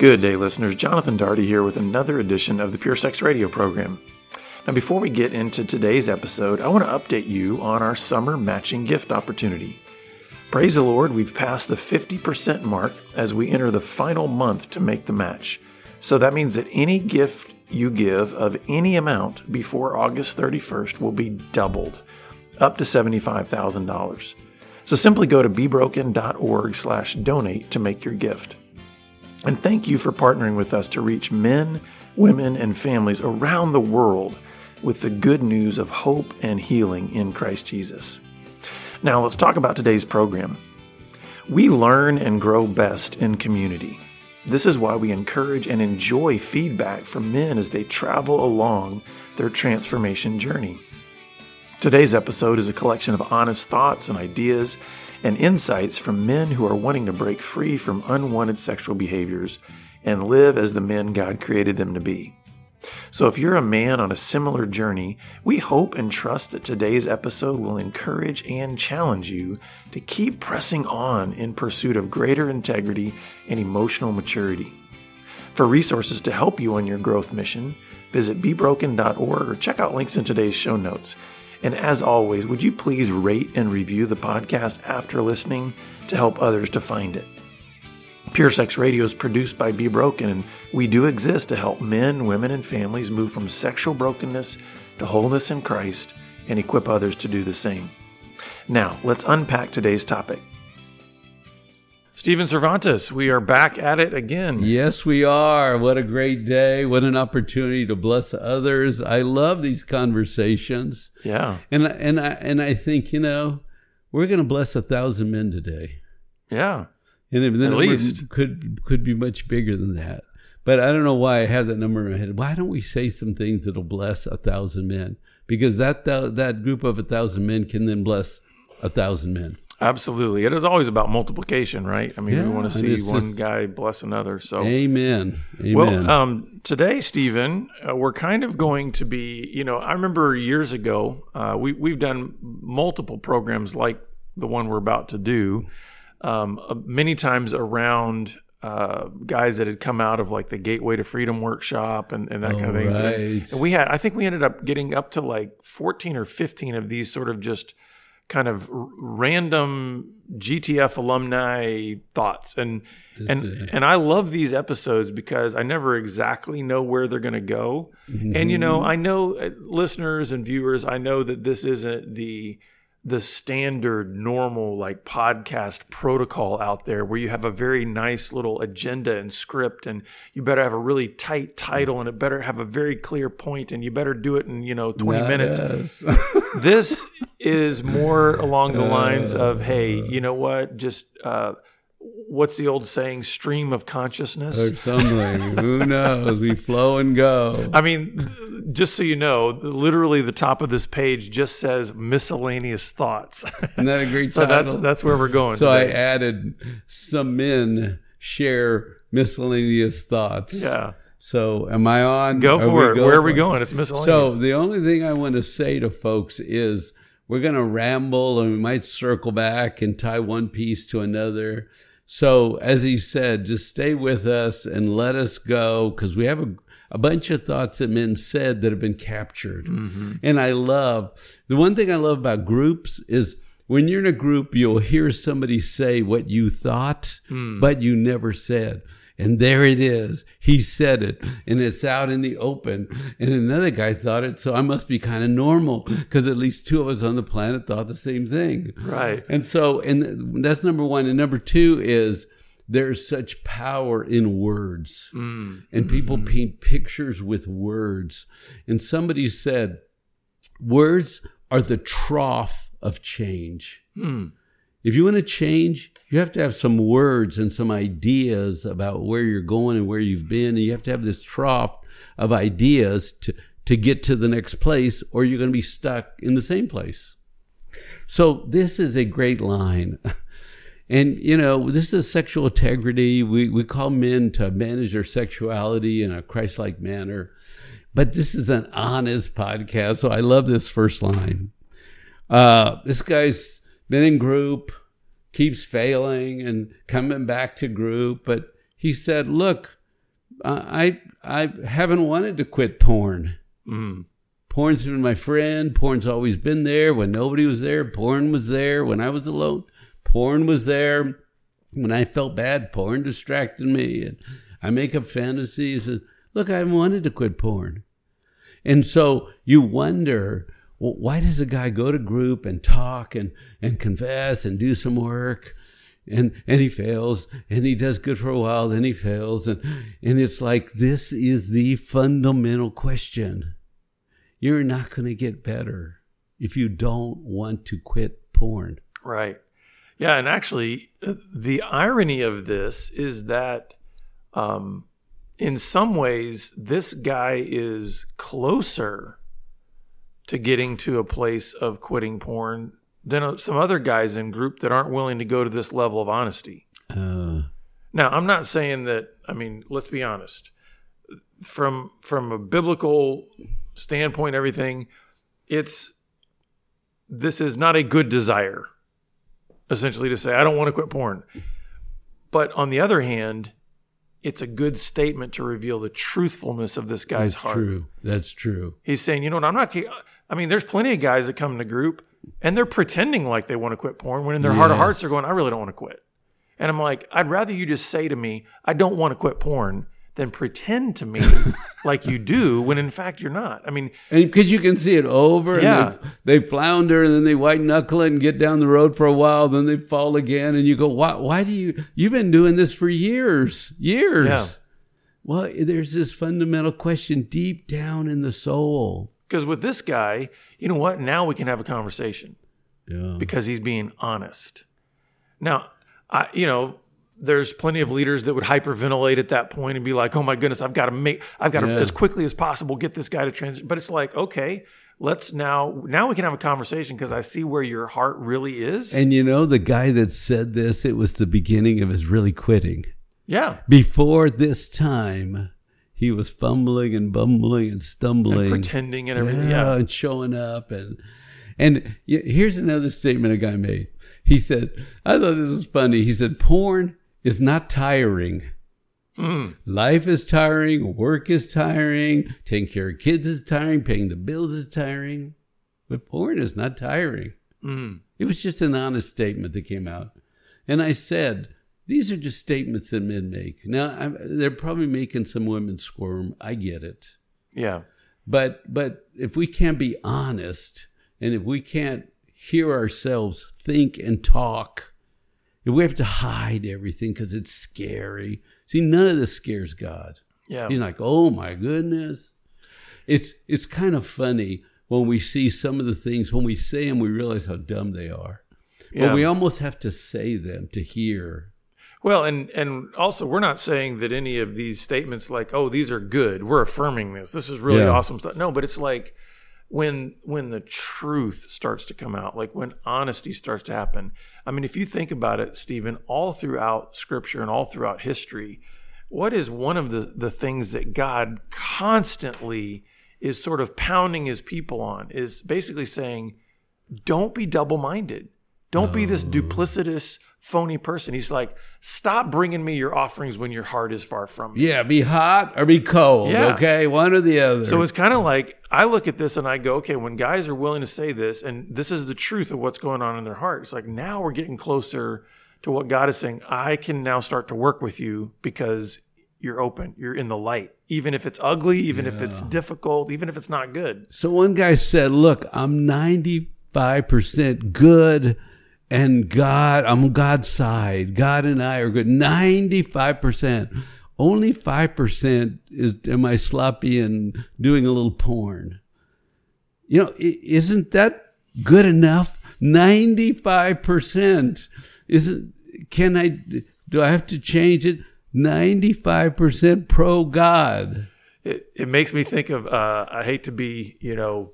Good day, listeners. Jonathan Daugherty here with another edition of the Pure Sex Radio program. Now, before we get into today's episode, I want to update you on our summer matching gift opportunity. Praise the Lord, we've passed the 50% mark as we enter the final month to make the match. So that means that any gift you give of any amount before August 31st will be doubled, up to $75,000. So simply go to bebroken.org slash donate to make your gift. And thank you for partnering with us to reach men, women, and families around the world with the good news of hope and healing in Christ Jesus. Now, let's talk about today's program. We learn and grow best in community. This is why we encourage and enjoy feedback from men as they travel along their transformation journey. Today's episode is a collection of honest thoughts and ideas and insights from men who are wanting to break free from unwanted sexual behaviors and live as the men God created them to be. So, if you're a man on a similar journey, we hope and trust that today's episode will encourage and challenge you to keep pressing on in pursuit of greater integrity and emotional maturity. For resources to help you on your growth mission, visit bebroken.org or check out links in today's show notes. And as always, would you please rate and review the podcast after listening to help others to find it? Pure Sex Radio is produced by Be Broken, and we do exist to help men, women, and families move from sexual brokenness to wholeness in Christ and equip others to do the same. Now, let's unpack today's topic. Stephen Cervantes, we are back at it again. Yes, we are. What a great day. What an opportunity to bless others. I love these conversations. Yeah. And and I and I think, you know, we're going to bless a thousand men today. Yeah. And the At least. could could be much bigger than that. But I don't know why I have that number in my head. Why don't we say some things that'll bless a thousand men? Because that thou- that group of a thousand men can then bless a thousand men. Absolutely. It is always about multiplication, right? I mean, we want to see one just- guy bless another. So, Amen. Amen. well, um, today, Stephen, uh, we're kind of going to be, you know, I remember years ago, uh, we, we've done multiple programs like the one we're about to do, um, uh, many times around uh, guys that had come out of like the Gateway to Freedom workshop and, and that kind of thing. right. And we had, I think we ended up getting up to like 14 or 15 of these sort of just kind of random GTF alumni thoughts. And, and, it. and I love these episodes because I never exactly know where they're going to go. And, you know, I know uh, listeners and viewers, I know that this isn't the, the standard normal like podcast protocol out there where you have a very nice little agenda and script and you better have a really tight title and it better have a very clear point and you better do it in you know 20 Not minutes. this is more along the lines of hey you know what? Just uh what's the old saying stream of consciousness or something. Who knows? We flow and go. I mean, just so you know, literally the top of this page just says miscellaneous thoughts. Isn't that a great so that's title? that's where we're going. so I added some men share miscellaneous thoughts. yeah, So am I on? go for it. Where are we going? It's miscellaneous. So the only thing I want to say to folks is we're going to ramble and we might circle back and tie one piece to another. So as he said, just stay with us and let us go because we have a, a bunch of thoughts that men said that have been captured. Mm-hmm. And I love the one thing I love about groups is when you're in a group, you'll hear somebody say what you thought, Hmm. but you never said. And there it is. He said it, and it's out in the open. And another guy thought it, so I must be kind of normal because at least two of us on the planet thought the same thing. right. And so, and that's number one. And number two is there's such power in words, Mm. and people paint pictures with words. And somebody said, words are the trough of change. Mm. If you want to change, you have to have some words and some ideas about where you're going and where you've been. And you have to have this trough of ideas to, to get to the next place, or you're going to be stuck in the same place. So, this is a great line. And, you know, this is sexual integrity. We, we call men to manage their sexuality in a Christ like manner. But this is an honest podcast. So I love this first line. Uh, this guy's been in group, keeps failing and coming back to group. But he said, Look, I I haven't wanted to quit porn. Mm. Porn's been my friend. Porn's always been there. When nobody was there, porn was there. When I was alone, porn was there. When I felt bad, porn distracted me. And I make up fantasies. And look, I haven't wanted to quit porn. And so you wonder, well, why does a guy go to group and talk and, and confess and do some work? And, and he fails and he does good for a while, then he fails. And, and it's like, this is the fundamental question. You're not going to get better if you don't want to quit porn. Right. Yeah, and actually, the irony of this is that, um, in some ways, this guy is closer to getting to a place of quitting porn than uh, some other guys in group that aren't willing to go to this level of honesty. Uh, Now, I'm not saying that. I mean, let's be honest. From from a biblical standpoint, everything, it's this is not a good desire. Essentially, to say I don't want to quit porn, but on the other hand, it's a good statement to reveal the truthfulness of this guy's that's heart. true. That's true. He's saying, you know what, I'm not. I mean, there's plenty of guys that come in the group and they're pretending like they want to quit porn when in their heart of hearts they're going, I really don't want to quit. And I'm like, I'd rather you just say to me, I don't want to quit porn than pretend to me like you do when in fact you're not. I mean, because you can see it over, and Yeah. they, they flounder, and then they white knuckle it and get down the road for a while, then they fall again, and you go, "Why? Why do you? You've been doing this for years, years." Yeah. Well, there's this fundamental question deep down in the soul. Because with this guy, you know what? Now we can have a conversation. Yeah. because he's being honest. Now, I, you know, there's plenty of leaders that would hyperventilate at that point and be like, "Oh my goodness, I've got to make, I've got to Yeah. as quickly as possible get this guy to transition." But it's like, okay, let's now, now we can have a conversation because I see where your heart really is. And you know, the guy that said this, it was the beginning of his really quitting. yeah, Before this time, he was fumbling and bumbling and stumbling. and pretending and everything. yeah, Yeah, and showing up and and here's another statement a guy made. He said, "I thought this was funny." He said, "Porn is not tiring. Mm. Life is tiring. Work is tiring. Taking care of kids is tiring. Paying the bills is tiring. But porn is not tiring." Mm. It was just an honest statement that came out, and I said. These are just statements that men make. Now, I'm, they're probably making some women squirm. I get it. yeah, But but if we can't be honest and if we can't hear ourselves think and talk, if we have to hide everything because it's scary. See, none of this scares God. yeah. He's like, oh my goodness. It's it's kind of funny when we see some of the things, when we say them, we realize how dumb they are. yeah. But we almost have to say them to hear. Well, and and also we're not saying that any of these statements like, "Oh, these are good." We're affirming this. This is really Yeah. awesome stuff. No, but it's like when when the truth starts to come out, like when honesty starts to happen. I mean, if you think about it, Stephen, all throughout Scripture and all throughout history, what is one of the the things that God constantly is sort of pounding His people on? Is basically saying, "Don't be double minded." Don't be this oh. duplicitous, phony person. He's like, stop bringing me your offerings when your heart is far from me. Yeah, be hot or be cold. Yeah. Okay, one or the other. So it's kind of like I look at this and I go, okay, when guys are willing to say this, and this is the truth of what's going on in their heart, it's like now we're getting closer to what God is saying. I can now start to work with you because you're open, you're in the light, even if it's ugly, even if it's difficult, even if it's not good. So one guy said, "Look, I'm 95% good and God, I'm on God's side. God and I are good. 95%. Only 5% is am I sloppy and doing a little porn." You know, isn't that good enough? 95%. Isn't can I do I have to change it? 95% pro God. it, it makes me think of uh, I hate to be you know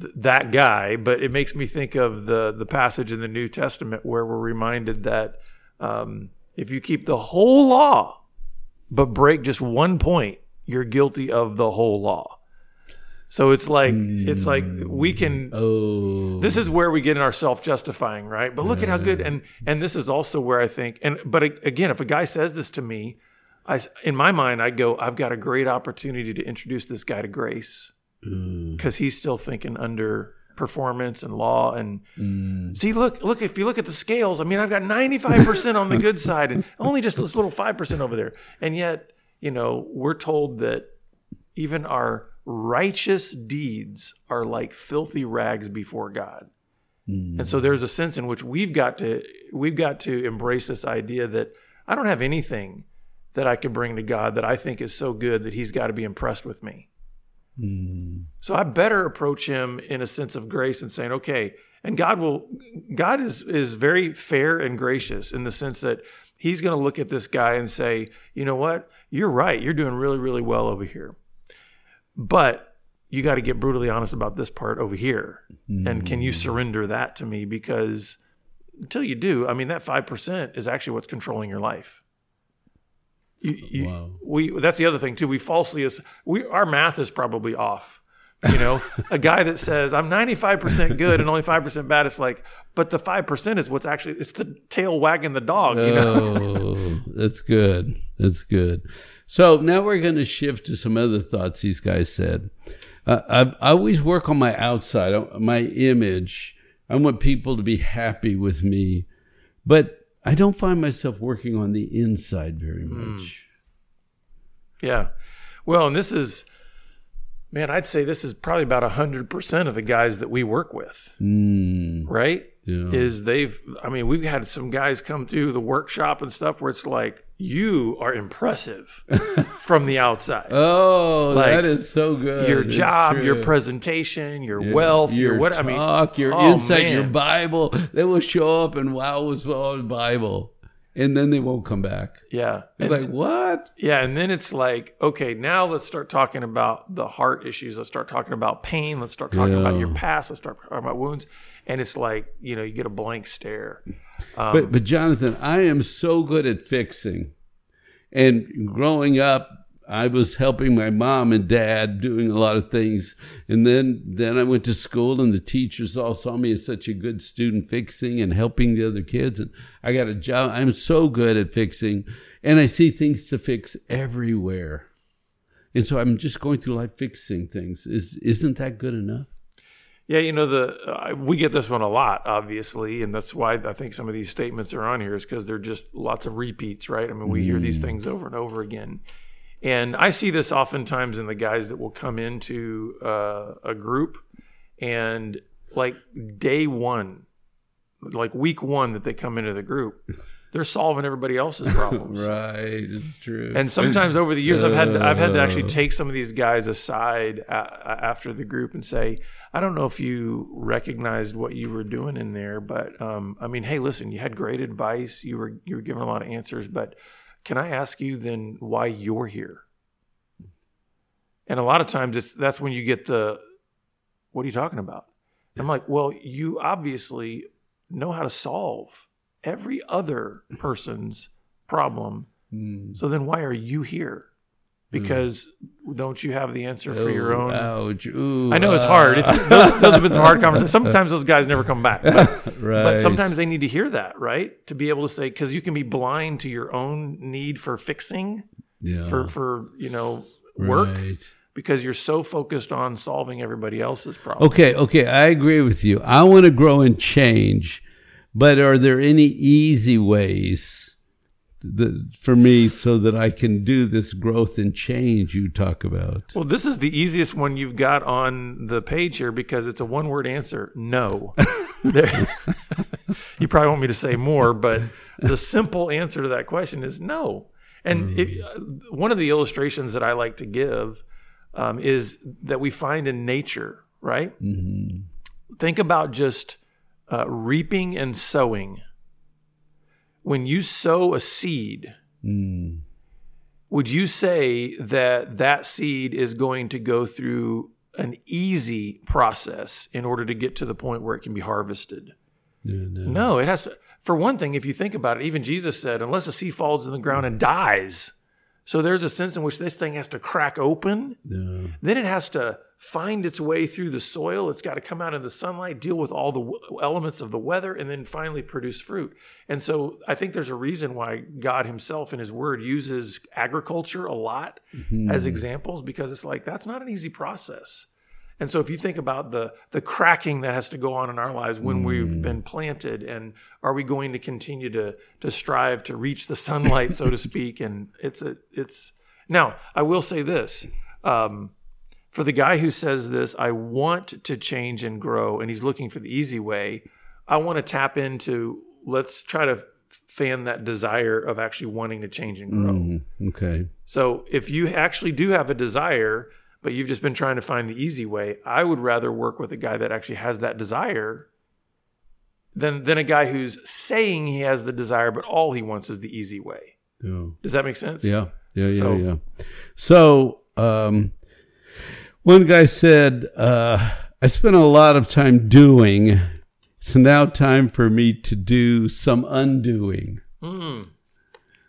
th- that guy, but it makes me think of the the passage in the New Testament where we're reminded that um, if you keep the whole law but break just one point, you're guilty of the whole law. So it's like it's like we can Oh. this is where we get in our self-justifying right but look at how good and and this is also where i think and but again if a guy says this to me I, in my mind, I go, I've got a great opportunity to introduce this guy to grace Mm. because he's still thinking under performance and law and Mm. see look look if you look at the scales i mean i've got 95% on the good side and only just this little 5% over there and yet you know we're told that even our righteous deeds are like filthy rags before god Mm. and so there's a sense in which we've got to we've got to embrace this idea that i don't have anything that i could bring to god that i think is so good that he's got to be impressed with me Mm. so I better approach him in a sense of grace and saying, okay, and God will God is is very fair and gracious in the sense that he's going to look at this guy and say, you know what? You're right. You're doing really, really well over here. But you got to get brutally honest about this part over here. And can you surrender that to me? Because until you do, I mean, that 5% is actually what's controlling your life. You, you, Wow. We that's the other thing too. We falsely ass- we our math is probably off. You know, a guy that says I'm 95% good and only 5% bad. It's like, but the 5% is what's actually it's the tail wagging the dog. You know, Oh, that's good. That's good. So now we're going to shift to some other thoughts these guys said. Uh, I, I always work on my outside, my image. I want people to be happy with me, but I don't find myself working on the inside very much. yeah. Well, and this is, man, I'd say this is probably about 100% of the guys that we work with, Mm, right? yeah. is they've I mean we've had some guys come through the workshop and stuff where it's like you are impressive from the outside. oh, like, that is so good. your It's job, your presentation, your Your- wealth, your, your, what I mean talk, your oh, insight, your. Bible. They will show up and wow, it's all Bible, and then they won't come back. Yeah. It's And- like what? yeah, and then it's like, okay, now let's start talking about the heart issues. Let's start talking about pain. Let's start talking about your past. Let's start talking about wounds. And it's like, you know, you get a blank stare. Um, but but Jonathan, I am so good at fixing. And growing up, I was helping my mom and dad doing a lot of things. And then then I went to school and the teachers all saw me as such a good student fixing and helping the other kids. And I got a job. I'm so good at fixing. And I see things to fix everywhere. And so I'm just going through life fixing things. Is isn't that good enough? Yeah, you know the uh, we get this one a lot, obviously, and that's why I think some of these statements are on here is because they're just lots of repeats, right? I mean, we hear these things over and over again, and I see this oftentimes in the guys that will come into uh, a group, and like day one, like week one that they come into the group, they're solving everybody else's problems. Right, it's true. And sometimes over the years, I've had to, I've had to actually Uh. take some of these guys aside a, a- after the group and say, I don't know if you recognized what you were doing in there, but um, I mean, hey, listen, you had great advice, you were you were giving a lot of answers, but can I ask you then why you're here? And a lot of times, it's that's when you get the, what are you talking about? I'm like, well, you obviously know how to solve every other person's problem. Mm. So then why are you here? Because don't you have the answer for your Oh, own? Ouch. Ooh, I know it's hard. It's, those, those have been some hard conversations. Sometimes those guys never come back, but, right. but sometimes they need to hear that, right? To be able to say, because you can be blind to your own need for fixing, yeah. for for you know work, Right. because you're so focused on solving everybody else's problem. Okay, okay, I agree with you. I want to grow and change, but are there any easy ways that, for me so that I can do this growth and change you talk about? Well, this is the easiest one you've got on the page here because it's a one word answer no. There- you probably want me to say more, but the simple answer to that question is no. And it, uh, one of the illustrations that I like to give um, is that we find in nature, right? Mhm. Think about just uh, reaping and sowing. When you sow a seed, Mm. would you say that that seed is going to go through an easy process in order to get to the point where it can be harvested? Yeah, no. No, it has to. For one thing, if you think about it, even Jesus said, unless a seed falls in the ground and dies, So there's a sense in which this thing has to crack open. Yeah. Then it has to find its way through the soil. It's got to come out in the sunlight, deal with all the w- elements of the weather, and then finally produce fruit. And so I think there's a reason why God Himself in His Word uses agriculture a lot mm-hmm. as examples because it's like that's not an easy process. And so if you think about the the cracking that has to go on in our lives when we've been planted and are we going to continue to to strive to reach the sunlight so to speak and it's a it's now I will say this um, for the guy who says this I want to change and grow and he's looking for the easy way I want to tap into let's try to fan that desire of actually wanting to change and grow. Mhm. Okay. So if you actually do have a desire, but you've just been trying to find the easy way, I would rather work with a guy that actually has that desire than than a guy who's saying he has the desire, but all he wants is the easy way. Yeah. Does that make sense? Yeah, yeah, yeah, So- yeah. So, um, one guy said, uh, "I spent a lot of time doing. It's now time for me to do some undoing." Hmm.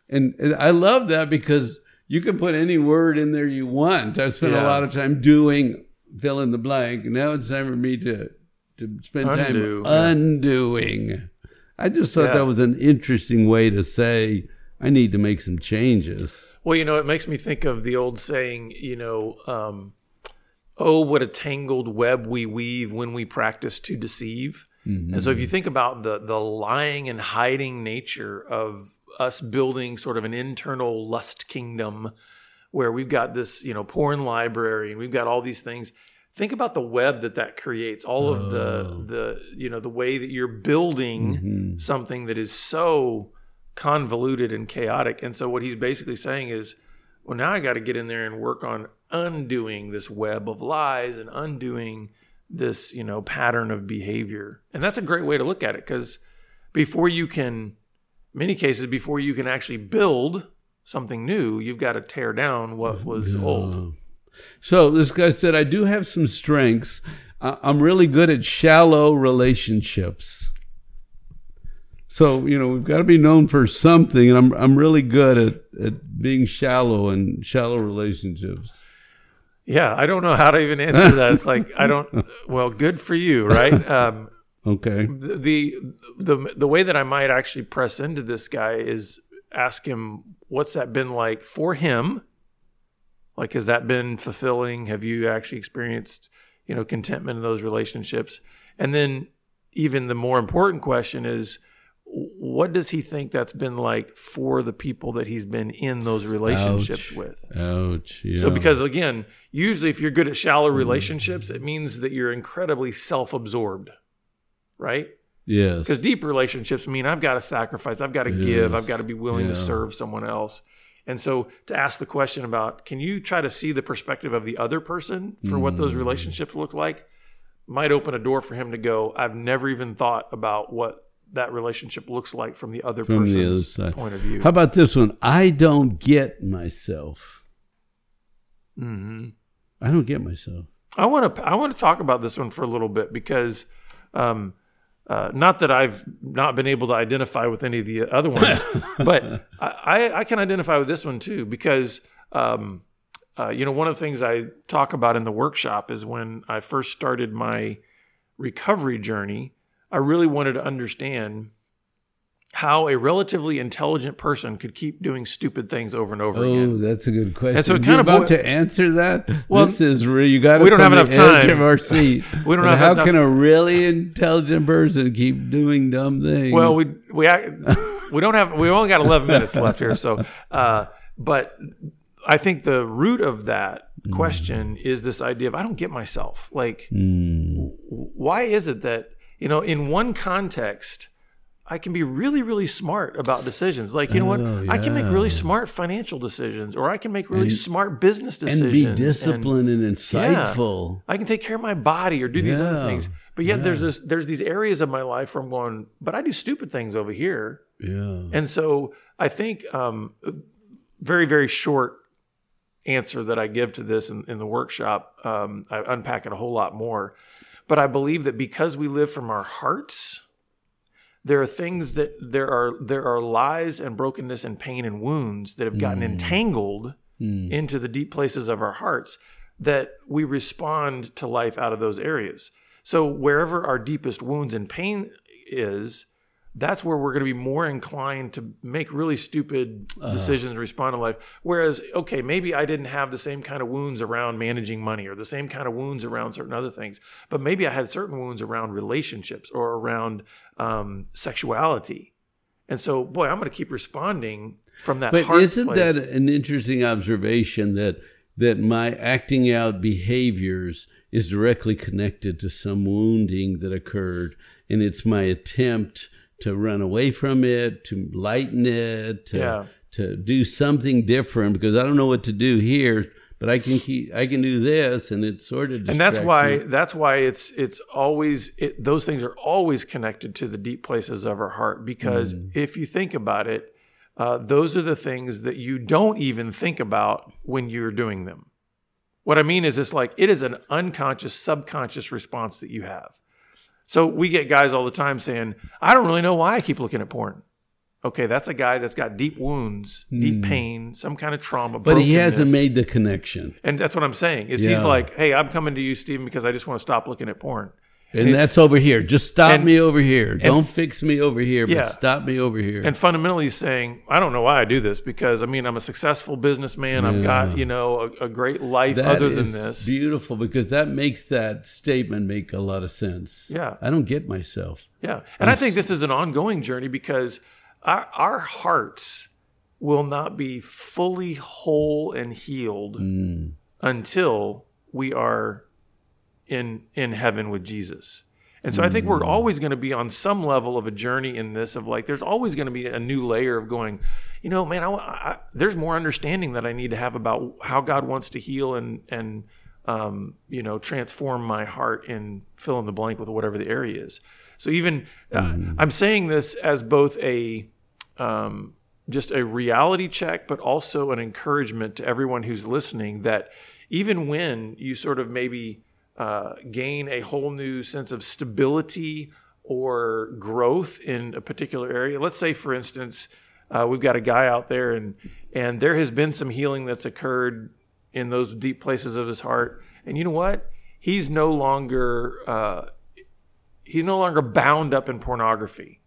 And, and I love that because you can put any word in there you want. I've spent a lot of time doing fill in the blank. Now it's time for me to to spend Undo, time yeah. undoing. I just thought Yeah. that was an interesting way to say I need to make some changes. Well, you know, it makes me think of the old saying, you know, um, oh, what a tangled web we weave when we practice to deceive. And so if you think about the the lying and hiding nature of us building sort of an internal lust kingdom where we've got this, you know, porn library and we've got all these things. Think about the web that that creates. All of the oh. the you know the way that you're building mm-hmm. something that is so convoluted and chaotic. And so what he's basically saying is, well, now I got to get in there and work on undoing this web of lies and undoing this, you know, pattern of behavior. And that's a great way to look at it because before you can, many cases, before you can actually build something new, you've got to tear down what was old. So this guy said, I do have some strengths. I'm really good at shallow relationships. So, you know, we've got to be known for something, and I'm, I'm really good at, at being shallow and shallow relationships. Yeah, I don't know how to even answer that. It's like I don't. Well, good for you, right? Um, Okay. the the the way that I might actually press into this guy is ask him what's that been like for him. Like, has that been fulfilling? Have you actually experienced, you know, contentment in those relationships? And then, even the more important question is, what does he think that's been like for the people that he's been in those relationships Ouch. with? Ouch. Yeah. So, because again, usually if you're good at shallow mm-hmm. relationships, it means that you're incredibly self absorbed, right? yes. Because deep relationships mean I've got to sacrifice, I've got to give, I've got to be willing to serve someone else. And so to ask the question about can you try to see the perspective of the other person for what Mm. those relationships look like might open a door for him to go, I've never even thought about what that relationship looks like from the other From the other person's point of view. How about this one? I don't get myself. hmm I don't get myself. I want to I want to talk about this one for a little bit because um, uh, not that I've not been able to identify with any of the other ones, but I, I, can identify with this one too because um, uh, you know one of the things I talk about in the workshop is when I first started my recovery journey, I really wanted to understand how a relatively intelligent person could keep doing stupid things over and over again. Oh, that's a good question. And so it You're kinda about boi- to answer that. Well, this is. You got we don't have enough time. of our seat. We don't have How enough- can a really intelligent person keep doing dumb things? Well, we we we don't have we only got 11 minutes left here, so uh, but I think the root of that question is this idea of I don't get myself. Like, Hmm. why is it that you know in one context I can be really really smart about decisions. Like, you know what? Oh, I can make really smart financial decisions, or I can make really And- smart business decisions, and be disciplined and, insightful. I can take care of my body or do these other things. But yet there's this there's these areas of my life where I'm going, but I do stupid things over here. Yeah. And so I think um, very, very short answer that I give to this in, in the workshop. Um, I unpack it a whole lot more. But I believe that because we live from our hearts, there are things that there are there are lies and brokenness and pain and wounds that have gotten mm. entangled mm. into the deep places of our hearts that we respond to life out of those areas. So wherever our deepest wounds and pain is, that's where we're going to be more inclined to make really stupid decisions and respond to life. Whereas, okay, maybe I didn't have the same kind of wounds around managing money or the same kind of wounds around certain other things, but maybe I had certain wounds around relationships or around um, sexuality. And so, boy, I'm going to keep responding from that. But isn't place. that an interesting observation that that my acting out behaviors is directly connected to some wounding that occurred, and it's my attempt to run away from it, to lighten it, to Yeah. to do something different because I don't know what to do here, but I can keep I can do this, and it sort of and that's why that's why it's it's always it, those things are always connected to the deep places of our heart because Mm. if you think about it uh, those are the things that you don't even think about when you're doing them what i mean is it's like it is an unconscious subconscious response that you have so we get guys all the time saying i don't really know why i keep looking at porn okay that's a guy that's got deep wounds deep pain some kind of trauma Hmm. But he hasn't made the connection, And that's what I'm saying. Is he's like, "Hey, I'm coming to you, Stephen, because I just want to stop looking at porn." And that's over here. Just stop And- me over here. Don't f- fix me over here, but Yeah. stop me over here. And fundamentally, saying, "I don't know why I do this because I mean, I'm a successful businessman. I've got you know a, a great life That other than this." beautiful because that makes that statement make a lot of sense. Yeah. I don't get myself. Yeah, and I think this is an ongoing journey because our our hearts will not be fully whole and healed Mm. until we are in in heaven with Jesus. And so I think Mm. we're always going to be on some level of a journey in this of like there's always going to be a new layer of going, you know, man, I, I, there's more understanding that I need to have about how God wants to heal and and um, you know transform my heart and fill in the blank with whatever the area is. So even uh, I'm saying this as both a um, just a reality check, but also an encouragement to everyone who's listening that even when you sort of maybe uh, gain a whole new sense of stability or growth in a particular area, let's say, for instance, uh, we've got a guy out there and and there has been some healing that's occurred in those deep places of his heart, and you know what? He's no longer uh, he's no longer bound up in pornography.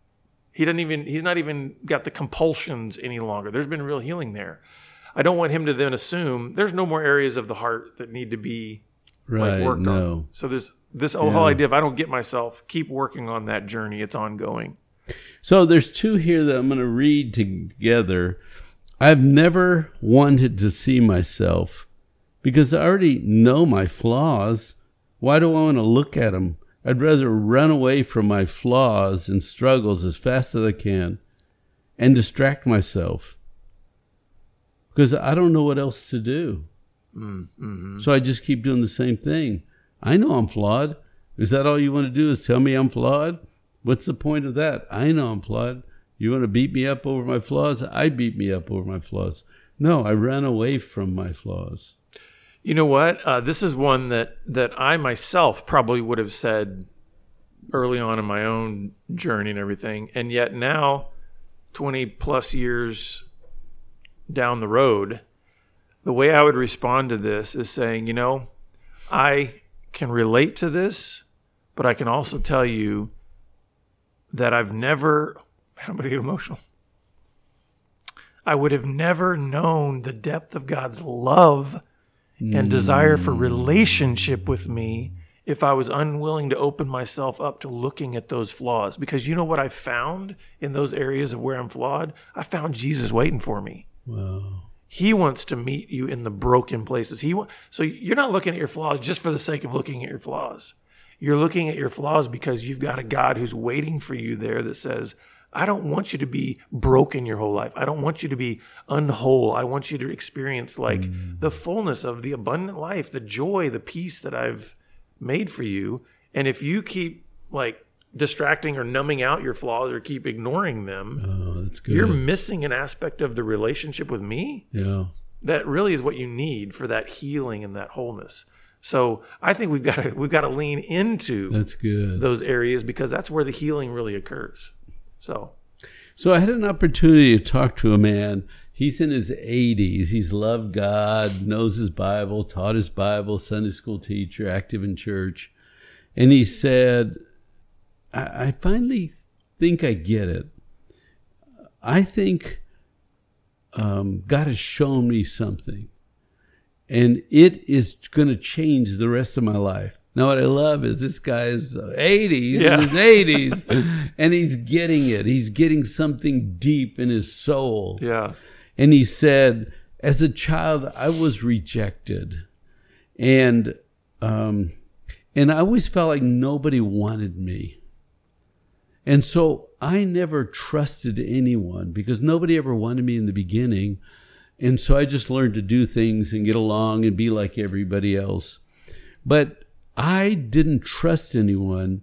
He doesn't even he's not even got the compulsions any longer. There's been real healing there. I don't want him to then assume there's no more areas of the heart that need to be Right. like worked no. on. So there's this whole idea of I don't get myself, keep working on that journey. It's ongoing. So there's two here that I'm going to read together. I've never wanted to see myself because I already know my flaws. Why do I want to look at them? I'd rather run away from my flaws and struggles as fast as I can and distract myself because I don't know what else to do. So I just keep doing the same thing. I know I'm flawed. Is that all you want to do is tell me I'm flawed? What's the point of that? I know I'm flawed. You want to beat me up over my flaws? I beat me up over my flaws. No, I ran away from my flaws. You know what? Uh, this is one that that I myself probably would have said early on in my own journey and everything, and yet now, twenty plus years down the road, the way I would respond to this is saying, you know, I can relate to this, but I can also tell you that I've never. I'm going to get emotional. I would have never known the depth of God's love and desire for hmm. relationship with me if I was unwilling to open myself up to looking at those flaws. Because you know what I found in those areas of where I'm flawed? I found Jesus waiting for me. Wow. He wants to meet you in the broken places. He wa- so you're not looking at your flaws just for the sake of looking at your flaws. You're looking at your flaws because you've got a God who's waiting for you there that says, I don't want you to be broken your whole life. I don't want you to be unwhole. I want you to experience like mm. the fullness of the abundant life, the joy, the peace that I've made for you. And if you keep like distracting or numbing out your flaws or keep ignoring them, Oh, that's good. you're missing an aspect of the relationship with me yeah. that really is what you need for that healing and that wholeness. So I think we've got to we've got to lean into That's good. those areas because that's where the healing really occurs. So, So I had an opportunity to talk to a man. He's in his 80s. He's loved God, knows his Bible, taught his Bible, Sunday school teacher, active in church. And he said, I, I finally think I get it. I think um, God has shown me something, and it is going to change the rest of my life. Now, what I love is this guy is 80s, Yeah. in his 80s, and he's getting it. He's getting something deep in his soul. yeah. And he said, as a child, I was rejected. And um, and I always felt like nobody wanted me. And so I never trusted anyone because nobody ever wanted me in the beginning. And so I just learned to do things and get along and be like everybody else. But I didn't trust anyone.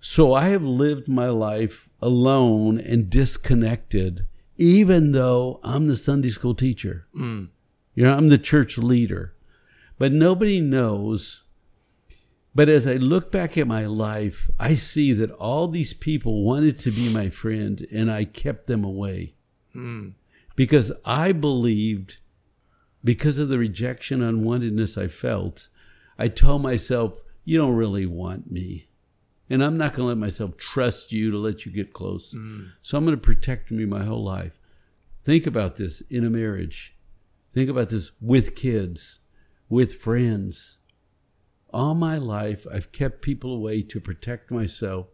So I have lived my life alone and disconnected, even though I'm the Sunday school teacher. Mm. You know, I'm the church leader. But nobody knows. But as I look back at my life, I see that all these people wanted to be my friend and I kept them away Mm. because I believed, because of the rejection, unwantedness I felt, I told myself, you don't really want me. And I'm not going to let myself trust you to let you get close. Mm. So I'm going to protect me my whole life. Think about this in a marriage. Think about this with kids, with friends. All my life, I've kept people away to protect myself.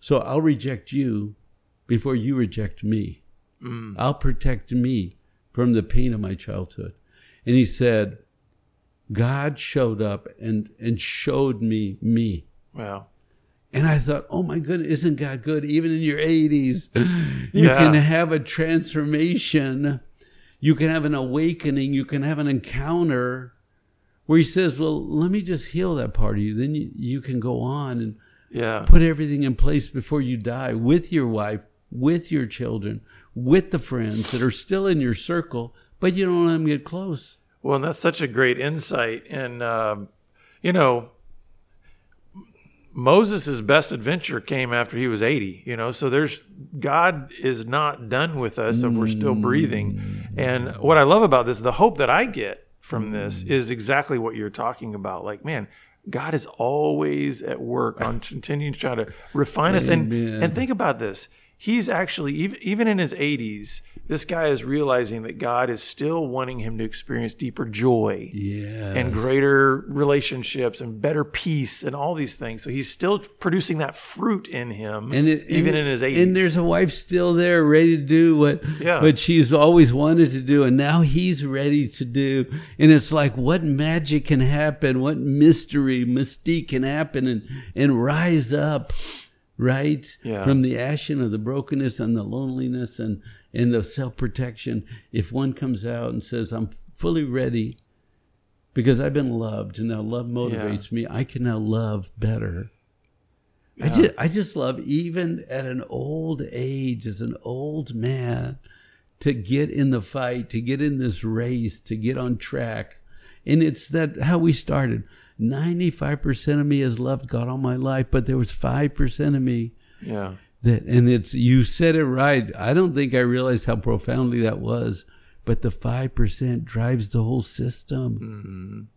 So I'll reject you before you reject me. Mm. I'll protect me from the pain of my childhood. And he said, God showed up and, and showed me me. Wow. And I thought, oh my goodness, isn't God good? Even in your 80s, you Yeah. can have a transformation. You can have an awakening. You can have an encounter where He says, well, let me just heal that part of you. Then you, you can go on and Yeah. put everything in place before you die with your wife, with your children, with the friends that are still in your circle, but you don't let them get close. Well, and that's such a great insight. And, um, you know, Moses' best adventure came after he was 80, you know, so there's God is not done with us if we're still breathing. And what I love about this, the hope that I get from this mm. is exactly what you're talking about. Like, man, God is always at work on continuing to try to refine us. And, and think about this. He's actually, even, even in his 80s, this guy is realizing that God is still wanting him to experience deeper joy Yeah. and greater relationships and better peace and all these things. So he's still producing that fruit in him, and it, even and- in his 80s. And there's a wife still there ready to do what Yeah. what she's always wanted to do, and now he's ready to do. And it's like, what magic can happen? What mystery, mystique can happen, and and rise up, right Yeah. from the ashen of the brokenness and the loneliness and and the self protection. If one comes out and says, "I'm fully ready." Because I've been loved, and now love motivates me. I can now love better. I just, I just love even at an old age, as an old man, to get in the fight, to get in this race, to get on track. And it's that how we started. 95% of me has loved God all my life, but there was 5% of me yeah. that, and it's, you said it right. I don't think I realized how profoundly that was, but the 5% drives the whole system.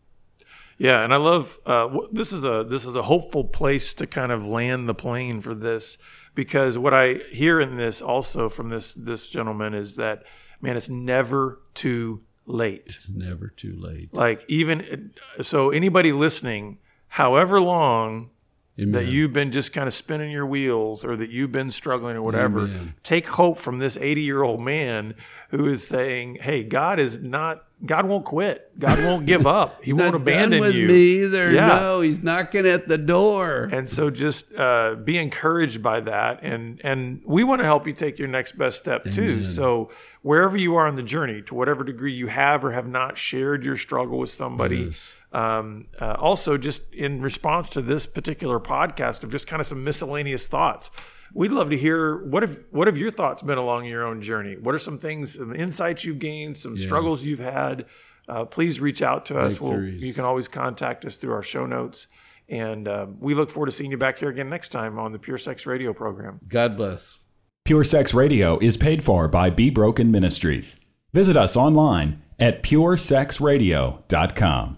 Yeah, and I love uh, this is a this is a hopeful place to kind of land the plane for this because what I hear in this also from this this gentleman is that man, it's never too late. It's never too late. Like even so, anybody listening, however long that you've been just kind of spinning your wheels or that you've been struggling or whatever, Amen. take hope from this 80 year old man who is saying, Hey, God is not, God won't quit. God won't give up. He won't abandon you. me either. Yeah. No, he's knocking at the door. And so just uh, be encouraged by that. And, and we want to help you take your next best step too. So wherever you are on the journey, to whatever degree you have or have not shared your struggle with somebody, Yes. Um, uh, also just in response to this particular podcast of just kind of some miscellaneous thoughts we'd love to hear what have what have your thoughts been along your own journey? What are some things some insights you've gained some struggles you've had? Uh, please reach out to us. We'll, you can always contact us through our show notes. And uh, we look forward to seeing you back here again next time on the pure sex radio program. God bless. Pure Sex Radio is paid for by Be Broken Ministries. Visit us online at puresexradio.com.